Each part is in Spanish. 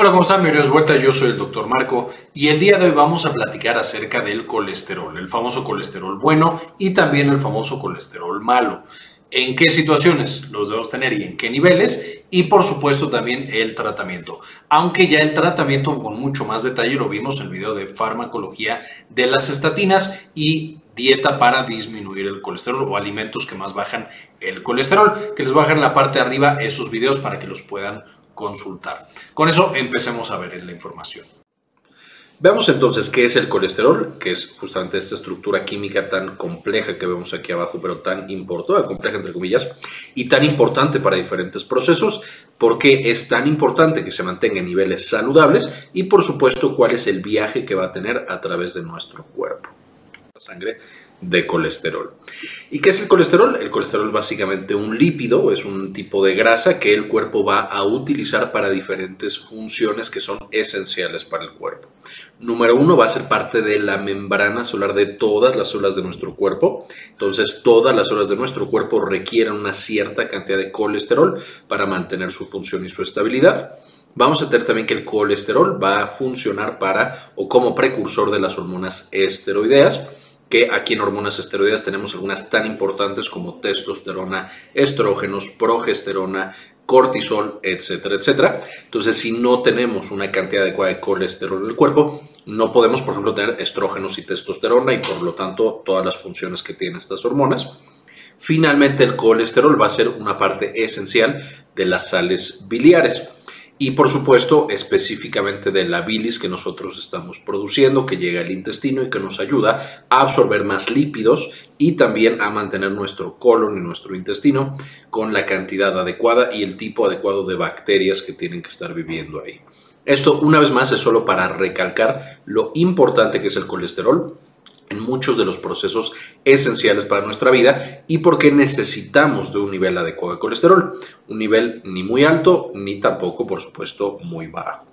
Hola, ¿cómo están? Bienvenidos vuelta. Yo soy el doctor Marco y el día de hoy vamos a platicar acerca del colesterol, el famoso colesterol bueno y también el famoso colesterol malo. ¿En qué situaciones los debemos tener y en qué niveles? Y por supuesto también el tratamiento. Aunque ya el tratamiento con mucho más detalle lo vimos en el video de farmacología de las estatinas y dieta para disminuir el colesterol o alimentos que más bajan el colesterol, que les bajan en la parte de arriba esos videos para que los puedan consultar. Con eso empecemos a ver la información. Veamos entonces qué es el colesterol, que es justamente esta estructura química tan compleja que vemos aquí abajo, pero tan importante, compleja entre comillas, y tan importante para diferentes procesos, porque es tan importante que se mantenga en niveles saludables y por supuesto cuál es el viaje que va a tener a través de nuestro cuerpo. La sangre de colesterol. ¿Y qué es el colesterol? El colesterol es básicamente un lípido, es un tipo de grasa que el cuerpo va a utilizar para diferentes funciones que son esenciales para el cuerpo. Número uno, va a ser parte de la membrana solar de todas las células de nuestro cuerpo. Entonces, todas las células de nuestro cuerpo requieren una cierta cantidad de colesterol para mantener su función y su estabilidad. Vamos a tener también que el colesterol va a funcionar para o como precursor de las hormonas esteroideas que aquí en hormonas esteroideas tenemos algunas tan importantes como testosterona, estrógenos, progesterona, cortisol, etcétera, etcétera. Entonces, si no tenemos una cantidad adecuada de colesterol en el cuerpo, no podemos, por ejemplo, tener estrógenos y testosterona y por lo tanto todas las funciones que tienen estas hormonas. Finalmente, el colesterol va a ser una parte esencial de las sales biliares y por supuesto específicamente de la bilis que nosotros estamos produciendo, que llega al intestino y que nos ayuda a absorber más lípidos y también a mantener nuestro colon y nuestro intestino con la cantidad adecuada y el tipo adecuado de bacterias que tienen que estar viviendo ahí. Esto una vez más es solo para recalcar lo importante que es el colesterol en muchos de los procesos esenciales para nuestra vida y porque necesitamos de un nivel adecuado de colesterol, un nivel ni muy alto ni tampoco, por supuesto, muy bajo.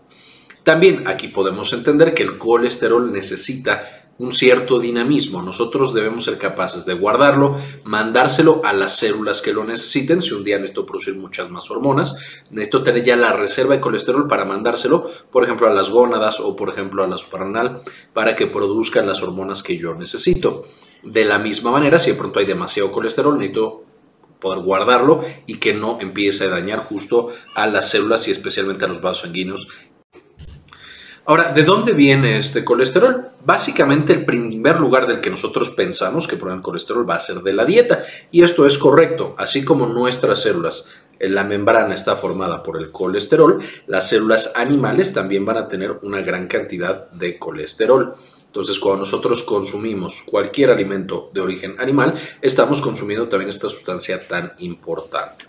También aquí podemos entender que el colesterol necesita un cierto dinamismo. Nosotros debemos ser capaces de guardarlo, mandárselo a las células que lo necesiten. Si un día necesito producir muchas más hormonas, necesito tener ya la reserva de colesterol para mandárselo, por ejemplo, a las gónadas o, por ejemplo, a la suprarrenal, para que produzcan las hormonas que yo necesito. De la misma manera, si de pronto hay demasiado colesterol, necesito poder guardarlo y que no empiece a dañar justo a las células y especialmente a los vasos sanguíneos Ahora, ¿de dónde viene este colesterol? Básicamente el primer lugar del que nosotros pensamos que el colesterol va a ser de la dieta. Y esto es correcto. Así como nuestras células, en la membrana está formada por el colesterol, las células animales también van a tener una gran cantidad de colesterol. Entonces, cuando nosotros consumimos cualquier alimento de origen animal, estamos consumiendo también esta sustancia tan importante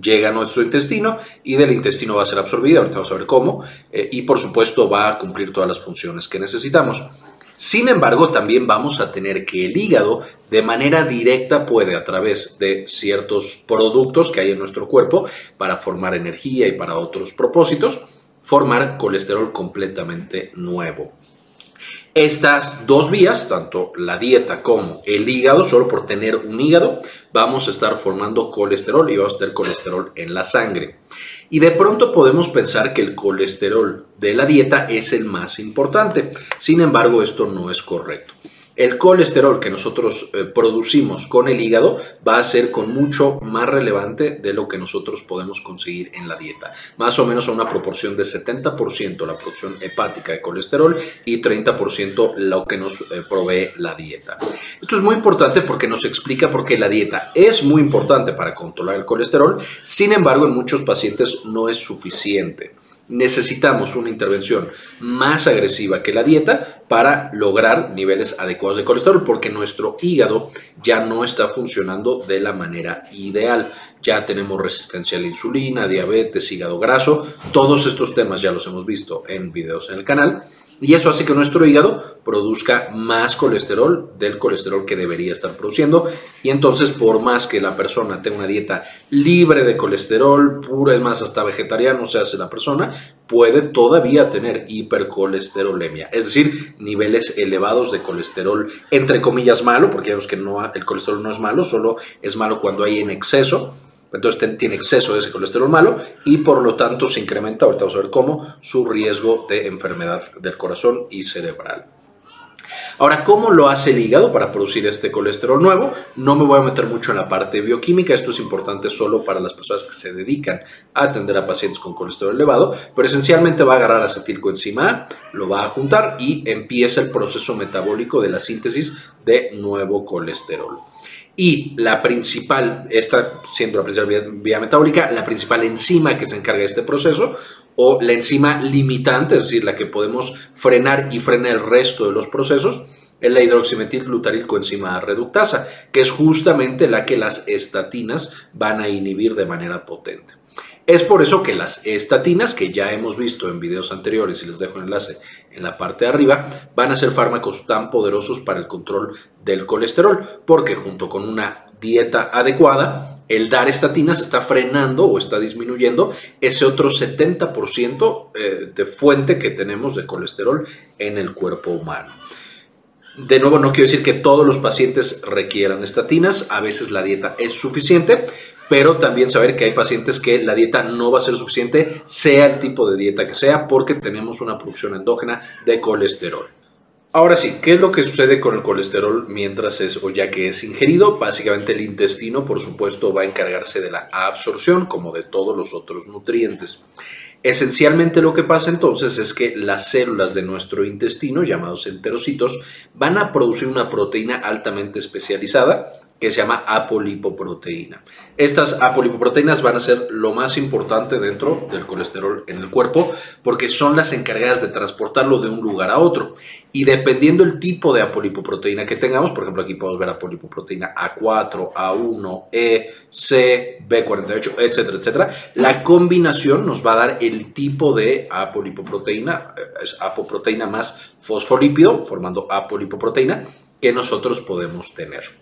llega a nuestro intestino y del intestino va a ser absorbida, ahorita vamos a ver cómo, eh, y por supuesto va a cumplir todas las funciones que necesitamos. Sin embargo, también vamos a tener que el hígado de manera directa puede a través de ciertos productos que hay en nuestro cuerpo para formar energía y para otros propósitos, formar colesterol completamente nuevo. Estas dos vías, tanto la dieta como el hígado, solo por tener un hígado, vamos a estar formando colesterol y vamos a tener colesterol en la sangre. Y de pronto podemos pensar que el colesterol de la dieta es el más importante. Sin embargo, esto no es correcto el colesterol que nosotros eh, producimos con el hígado va a ser con mucho más relevante de lo que nosotros podemos conseguir en la dieta. Más o menos a una proporción de 70% la producción hepática de colesterol y 30% lo que nos eh, provee la dieta. Esto es muy importante porque nos explica por qué la dieta es muy importante para controlar el colesterol, sin embargo en muchos pacientes no es suficiente necesitamos una intervención más agresiva que la dieta para lograr niveles adecuados de colesterol, porque nuestro hígado ya no está funcionando de la manera ideal. Ya tenemos resistencia a la insulina, diabetes, hígado graso, todos estos temas ya los hemos visto en videos en el canal y eso hace que nuestro hígado produzca más colesterol del colesterol que debería estar produciendo. Y entonces, por más que la persona tenga una dieta libre de colesterol, pura, es más, hasta vegetariano se hace la persona, puede todavía tener hipercolesterolemia. Es decir, niveles elevados de colesterol, entre comillas, malo, porque vemos que no, el colesterol no es malo, solo es malo cuando hay en exceso entonces tiene exceso de ese colesterol malo y por lo tanto se incrementa, ahorita vamos a ver cómo, su riesgo de enfermedad del corazón y cerebral. Ahora, ¿cómo lo hace el hígado para producir este colesterol nuevo? No me voy a meter mucho en la parte bioquímica, esto es importante solo para las personas que se dedican a atender a pacientes con colesterol elevado, pero esencialmente va a agarrar acetilcoenzima A, lo va a juntar y empieza el proceso metabólico de la síntesis de nuevo colesterol. Y la principal, esta siendo la principal vía, metabólica, la principal enzima que se encarga de este proceso, o la enzima limitante, es decir, la que podemos frenar y frenar el resto de los procesos, es la hidroximetilglutarilcoenzima reductasa, que es justamente la que las estatinas van a inhibir de manera potente. Es por eso que las estatinas, que ya hemos visto en videos anteriores y les dejo el enlace en la parte de arriba, van a ser fármacos tan poderosos para el control del colesterol, porque junto con una dieta adecuada, el dar estatinas está frenando o está disminuyendo ese otro 70% eh, de fuente que tenemos de colesterol en el cuerpo humano. De nuevo, no quiero decir que todos los pacientes requieran estatinas, a veces la dieta es suficiente, pero también saber que hay pacientes que la dieta no va a ser suficiente, sea el tipo de dieta que sea, porque tenemos una producción endógena de colesterol. Ahora sí, ¿qué es lo que sucede con el colesterol mientras es o ya que es ingerido? Básicamente el intestino, por supuesto, va a encargarse de la absorción como de todos los otros nutrientes. Esencialmente lo que pasa entonces es que las células de nuestro intestino, llamados enterocitos, van a producir una proteína altamente especializada que se llama apolipoproteína. Estas apolipoproteínas van a ser lo más importante dentro del colesterol en el cuerpo porque son las encargadas de transportarlo de un lugar a otro. Y dependiendo el tipo de apolipoproteína que tengamos, por ejemplo aquí podemos ver apolipoproteína A4, A1, E, C, B48, etcétera, etcétera, la combinación nos va a dar el tipo de apolipoproteína, es apoproteína más fosfolípido, formando apolipoproteína, que nosotros podemos tener.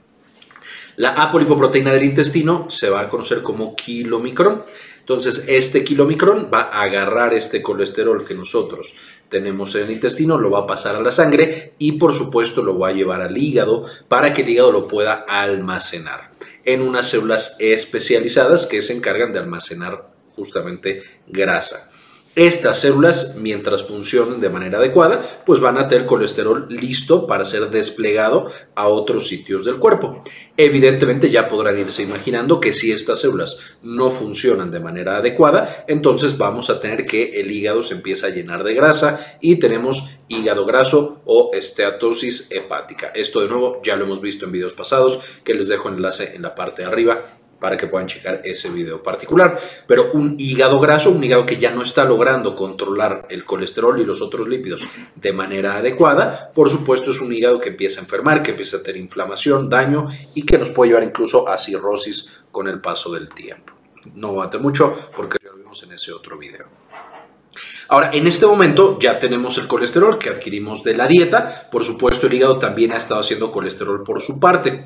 La apolipoproteína del intestino se va a conocer como kilomicrón. Entonces, este kilomicrón va a agarrar este colesterol que nosotros tenemos en el intestino, lo va a pasar a la sangre y por supuesto lo va a llevar al hígado para que el hígado lo pueda almacenar en unas células especializadas que se encargan de almacenar justamente grasa. Estas células, mientras funcionen de manera adecuada, pues van a tener colesterol listo para ser desplegado a otros sitios del cuerpo. Evidentemente ya podrán irse imaginando que si estas células no funcionan de manera adecuada, entonces vamos a tener que el hígado se empieza a llenar de grasa y tenemos hígado graso o esteatosis hepática. Esto de nuevo ya lo hemos visto en videos pasados que les dejo enlace en la parte de arriba para que puedan checar ese video particular. Pero un hígado graso, un hígado que ya no está logrando controlar el colesterol y los otros lípidos de manera adecuada, por supuesto es un hígado que empieza a enfermar, que empieza a tener inflamación, daño y que nos puede llevar incluso a cirrosis con el paso del tiempo. No bate mucho porque ya lo vimos en ese otro video. Ahora, en este momento ya tenemos el colesterol que adquirimos de la dieta. Por supuesto, el hígado también ha estado haciendo colesterol por su parte.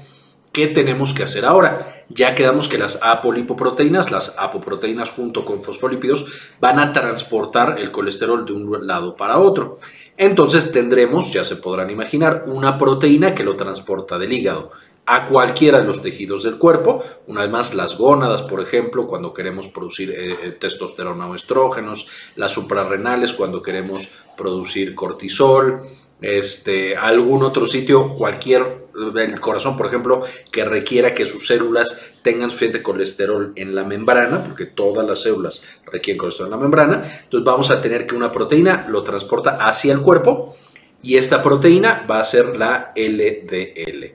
¿Qué tenemos que hacer ahora? Ya quedamos que las apolipoproteínas, las apoproteínas junto con fosfolípidos, van a transportar el colesterol de un lado para otro. Entonces tendremos, ya se podrán imaginar, una proteína que lo transporta del hígado a cualquiera de los tejidos del cuerpo. Una vez más, las gónadas, por ejemplo, cuando queremos producir eh, eh, testosterona o estrógenos, las suprarrenales cuando queremos producir cortisol, este, algún otro sitio, cualquier, el corazón, por ejemplo, que requiera que sus células tengan suficiente colesterol en la membrana, porque todas las células requieren colesterol en la membrana, entonces vamos a tener que una proteína lo transporta hacia el cuerpo y esta proteína va a ser la LDL.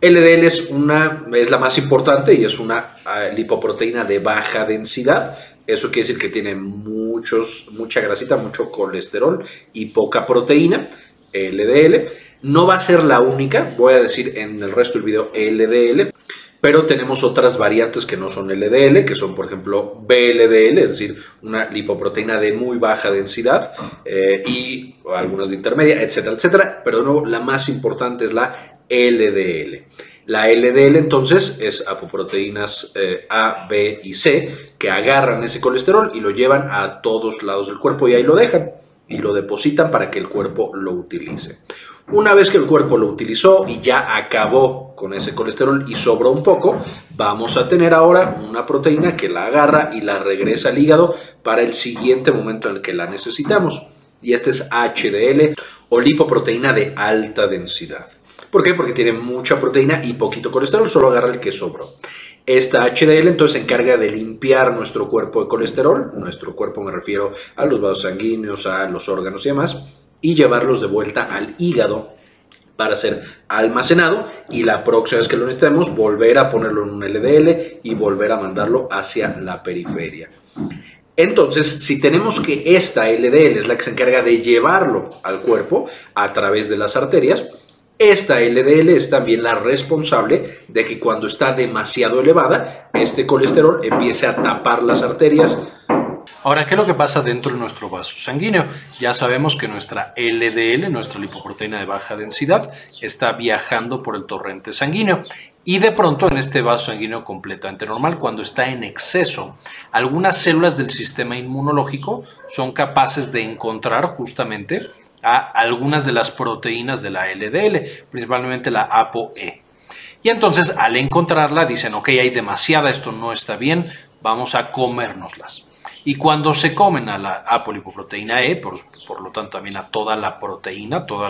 LDL es, una, es la más importante y es una ah, lipoproteína de baja densidad. Eso quiere decir que tiene muchos, mucha grasita, mucho colesterol y poca proteína. LDL. No va a ser la única, voy a decir en el resto del video LDL, pero tenemos otras variantes que no son LDL, que son por ejemplo BLDL, es decir, una lipoproteína de muy baja densidad eh, y algunas de intermedia, etcétera, etcétera. Pero de nuevo, la más importante es la LDL. La LDL entonces es apoproteínas eh, A, B y C que agarran ese colesterol y lo llevan a todos lados del cuerpo y ahí lo dejan y lo depositan para que el cuerpo lo utilice. Una vez que el cuerpo lo utilizó y ya acabó con ese colesterol y sobró un poco, vamos a tener ahora una proteína que la agarra y la regresa al hígado para el siguiente momento en el que la necesitamos. Y este es HDL o lipoproteína de alta densidad. ¿Por qué? Porque tiene mucha proteína y poquito colesterol, solo agarra el que sobró. Esta HDL entonces se encarga de limpiar nuestro cuerpo de colesterol, nuestro cuerpo me refiero a los vasos sanguíneos, a los órganos y demás, y llevarlos de vuelta al hígado para ser almacenado y la próxima vez que lo necesitemos volver a ponerlo en un LDL y volver a mandarlo hacia la periferia. Entonces, si tenemos que esta LDL es la que se encarga de llevarlo al cuerpo a través de las arterias, esta LDL es también la responsable de que cuando está demasiado elevada, este colesterol empiece a tapar las arterias, Ahora, ¿qué es lo que pasa dentro de nuestro vaso sanguíneo? Ya sabemos que nuestra LDL, nuestra lipoproteína de baja densidad, está viajando por el torrente sanguíneo y de pronto en este vaso sanguíneo completamente normal, cuando está en exceso, algunas células del sistema inmunológico son capaces de encontrar justamente a algunas de las proteínas de la LDL, principalmente la ApoE. Y entonces al encontrarla dicen, ok, hay demasiada, esto no está bien, vamos a comérnoslas. Y cuando se comen a la apolipoproteína E, por, lo tanto también a toda la proteína, todo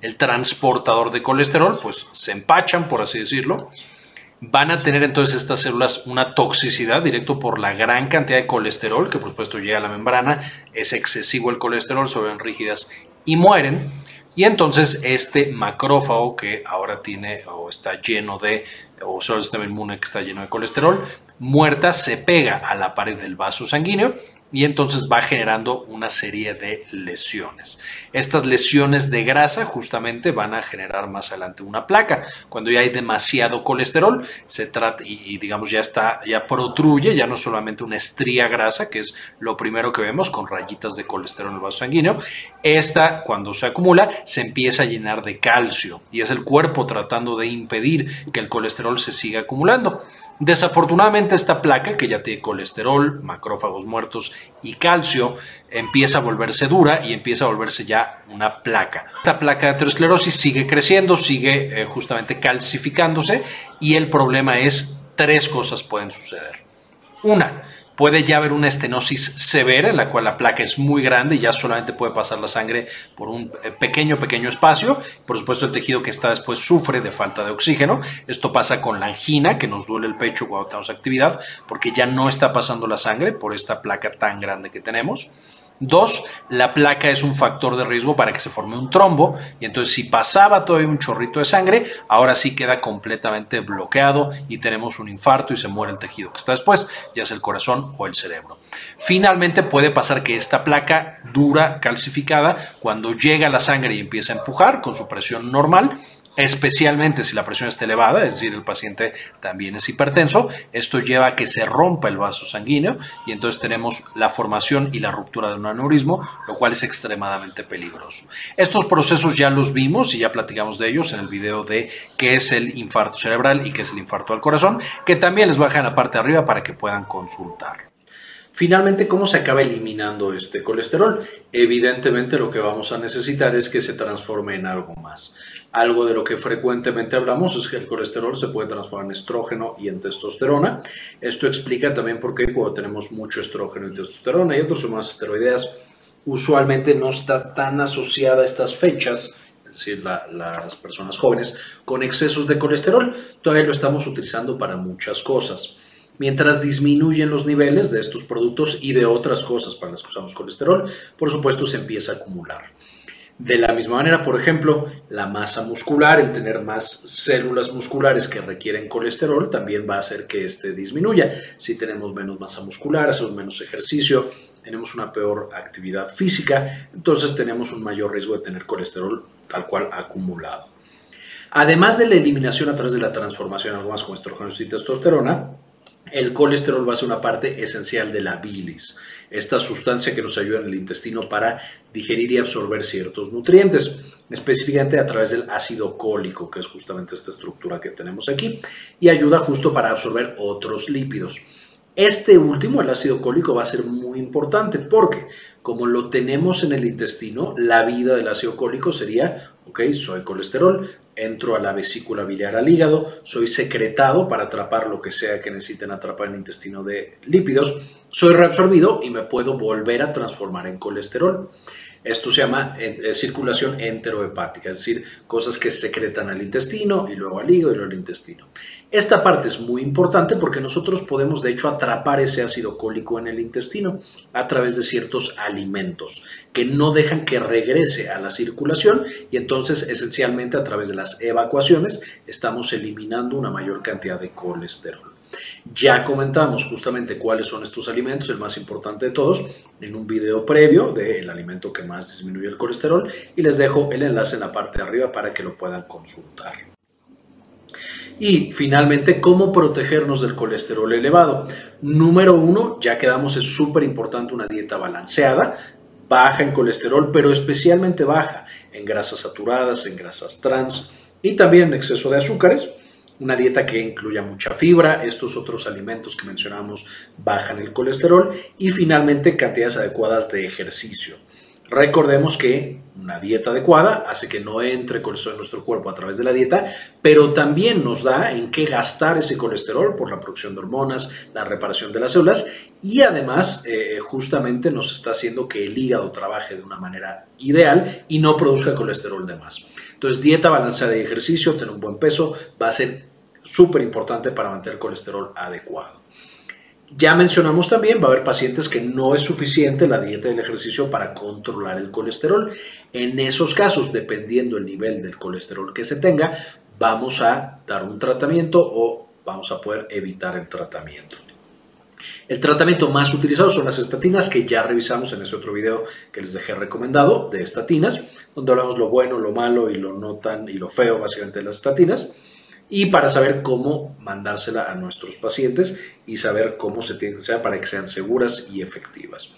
el transportador de colesterol, pues se empachan, por así decirlo, van a tener entonces estas células una toxicidad directo por la gran cantidad de colesterol que por supuesto llega a la membrana, es excesivo el colesterol, se ven rígidas y mueren. Y entonces este macrófago que ahora tiene o está lleno de, o solo el sistema inmune que está lleno de colesterol, muerta se pega a la pared del vaso sanguíneo y entonces va generando una serie de lesiones. Estas lesiones de grasa justamente van a generar más adelante una placa. Cuando ya hay demasiado colesterol, se trata y, digamos ya está, ya protruye, ya no solamente una estría grasa, que es lo primero que vemos con rayitas de colesterol en el vaso sanguíneo. Esta, cuando se acumula, se empieza a llenar de calcio y es el cuerpo tratando de impedir que el colesterol se siga acumulando. Desafortunadamente esta placa, que ya tiene colesterol, macrófagos muertos y calcio, empieza a volverse dura y empieza a volverse ya una placa. Esta placa de aterosclerosis sigue creciendo, sigue eh, justamente calcificándose y el problema es tres cosas pueden suceder. Una, Puede ya haber una estenosis severa en la cual la placa es muy grande y ya solamente puede pasar la sangre por un eh, pequeño, pequeño espacio. Por supuesto, el tejido que está después sufre de falta de oxígeno. Esto pasa con la angina, que nos duele el pecho cuando tenemos actividad, porque ya no está pasando la sangre por esta placa tan grande que tenemos. Dos, la placa es un factor de riesgo para que se forme un trombo y entonces si pasaba todavía un chorrito de sangre, ahora sí queda completamente bloqueado y tenemos un infarto y se muere el tejido que está después, ya sea el corazón o el cerebro. Finalmente puede pasar que esta placa dura, calcificada, cuando llega la sangre y empieza a empujar con su presión normal, especialmente si la presión está elevada, es decir, el paciente también es hipertenso. Esto lleva a que se rompa el vaso sanguíneo y entonces tenemos la formación y la ruptura de un aneurismo, lo cual es extremadamente peligroso. Estos procesos ya los vimos y ya platicamos de ellos en el video de qué es el infarto cerebral y qué es el infarto al corazón, que también les baja en la parte de arriba para que puedan consultar. Finalmente, ¿cómo se acaba eliminando este colesterol? Evidentemente lo que vamos a necesitar es que se transforme en algo más. Algo de lo que frecuentemente hablamos es que el colesterol se puede transformar en estrógeno y en testosterona. Esto explica también por qué cuando tenemos mucho estrógeno y testosterona y otras sumas esteroideas, usualmente no está tan asociada a estas fechas es decir, las personas jóvenes, con excesos de colesterol. Todavía lo estamos utilizando para muchas cosas. Mientras disminuyen los niveles de estos productos y de otras cosas para las que usamos colesterol, por supuesto se empieza a acumular. De la misma manera, por ejemplo, la masa muscular, el tener más células musculares que requieren colesterol, también va a hacer que este disminuya. Si tenemos menos masa muscular, hacemos menos ejercicio, tenemos una peor actividad física, entonces tenemos un mayor riesgo de tener colesterol tal cual acumulado. Además de la eliminación a través de la transformación algo más como estrógenos y testosterona, el colesterol va a ser una parte esencial de la bilis, esta sustancia que nos ayuda en el intestino para digerir y absorber ciertos nutrientes, específicamente a través del ácido cólico, que es justamente esta estructura que tenemos aquí, y ayuda justo para absorber otros lípidos. Este último, el ácido cólico, va a ser muy importante porque como lo tenemos en el intestino, la vida del ácido cólico sería ¿ok? Soy colesterol, entro a la vesícula biliar al hígado, soy secretado para atrapar lo que sea que necesiten atrapar en el intestino de lípidos, soy reabsorbido y me puedo volver a transformar en colesterol. Esto se llama eh, eh, circulación enterohepática, es decir, cosas que secretan al intestino y luego al hígado y luego al intestino. Esta parte es muy importante porque nosotros podemos de hecho atrapar ese ácido cólico en el intestino a través de ciertos alimentos que no dejan que regrese a la circulación y entonces esencialmente a través de las evacuaciones estamos eliminando una mayor cantidad de colesterol. Ya comentamos justamente cuáles son estos alimentos, el más importante de todos, en un video previo del alimento que más disminuye el colesterol y les dejo el enlace en la parte de arriba para que lo puedan consultar. Y finalmente, ¿cómo protegernos del colesterol elevado? Número uno, ya quedamos, es súper importante una dieta balanceada, baja en colesterol, pero especialmente baja en grasas saturadas, en grasas trans y también en exceso de azúcares una dieta que incluya mucha fibra, estos otros alimentos que mencionamos bajan el colesterol y finalmente cantidades adecuadas de ejercicio. Recordemos que una dieta adecuada hace que no entre colesterol en nuestro cuerpo a través de la dieta, pero también nos da en qué gastar ese colesterol por la producción de hormonas, la reparación de las células y además eh, justamente nos está haciendo que el hígado trabaje de una manera ideal y no produzca colesterol de más. Entonces, dieta balanceada de ejercicio, tener un buen peso, va a ser súper importante para mantener el colesterol adecuado. Ya mencionamos también, va a haber pacientes que no es suficiente la dieta y el ejercicio para controlar el colesterol. En esos casos, dependiendo el nivel del colesterol que se tenga, vamos a dar un tratamiento o vamos a poder evitar el tratamiento. El tratamiento más utilizado son las estatinas que ya revisamos en ese otro video que les dejé recomendado de estatinas, donde hablamos lo bueno, lo malo y lo no tan y lo feo básicamente de las estatinas y para saber cómo mandársela a nuestros pacientes y saber cómo se tiene que hacer para que sean seguras y efectivas.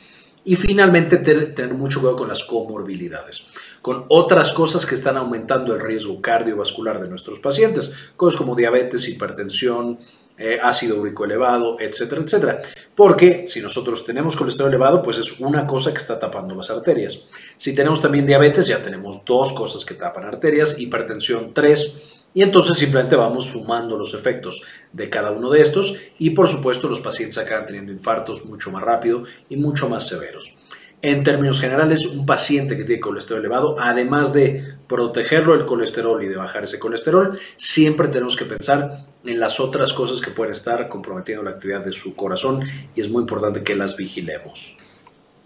Y finalmente, tener mucho cuidado con las comorbilidades, con otras cosas que están aumentando el riesgo cardiovascular de nuestros pacientes, cosas como diabetes, hipertensión, eh, ácido úrico elevado, etcétera, etcétera. Porque si nosotros tenemos colesterol elevado, pues es una cosa que está tapando las arterias. Si tenemos también diabetes, ya tenemos dos cosas que tapan arterias, hipertensión, tres y entonces simplemente vamos sumando los efectos de cada uno de estos y por supuesto los pacientes acaban teniendo infartos mucho más rápido y mucho más severos. En términos generales, un paciente que tiene colesterol elevado, además de protegerlo del colesterol y de bajar ese colesterol, siempre tenemos que pensar en las otras cosas que pueden estar comprometiendo la actividad de su corazón y es muy importante que las vigilemos.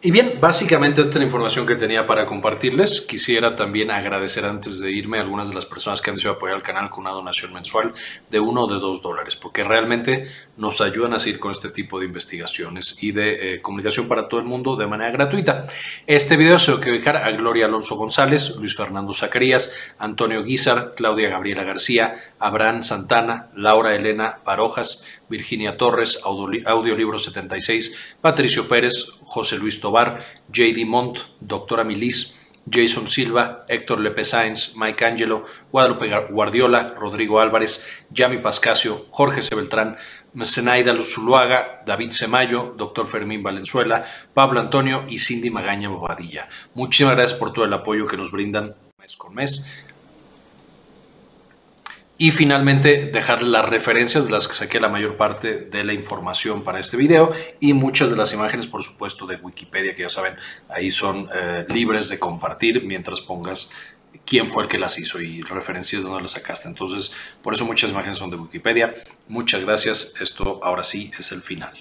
Y bien, básicamente esta es la información que tenía para compartirles. Quisiera también agradecer antes de irme a algunas de las personas que han decidido apoyar al canal con una donación mensual de uno o de dos dólares, porque realmente nos ayudan a seguir con este tipo de investigaciones y de eh, comunicación para todo el mundo de manera gratuita. Este video se lo quiero dedicar a Gloria Alonso González, Luis Fernando Zacarías, Antonio Guizar, Claudia Gabriela García, Abraham Santana, Laura Elena Barojas, Virginia Torres, Audiolibro 76, Patricio Pérez, José Luis Tobar, J.D. Montt, Doctora Milis, Jason Silva, Héctor Lepe Sáenz, Mike Angelo, Guadalupe Guardiola, Rodrigo Álvarez, Yami Pascasio, Jorge Sebeltrán, Zenaida Zuluaga, David Semayo, Doctor Fermín Valenzuela, Pablo Antonio y Cindy Magaña Bobadilla. Muchísimas gracias por todo el apoyo que nos brindan mes con mes. Y finalmente dejarle las referencias de las que saqué la mayor parte de la información para este video y muchas de las imágenes, por supuesto, de Wikipedia, que ya saben, ahí son eh, libres de compartir mientras pongas quién fue el que las hizo y referencias de dónde las sacaste. Entonces, por eso muchas imágenes son de Wikipedia. Muchas gracias. Esto ahora sí es el final.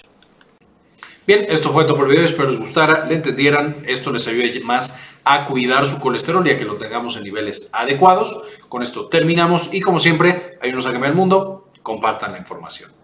Bien, esto fue todo por el video. Espero les gustara, le entendieran. Esto les ayude más a cuidar su colesterol y a que lo tengamos en niveles adecuados. Con esto terminamos y como siempre, hay unos a cambiar el mundo, compartan la información.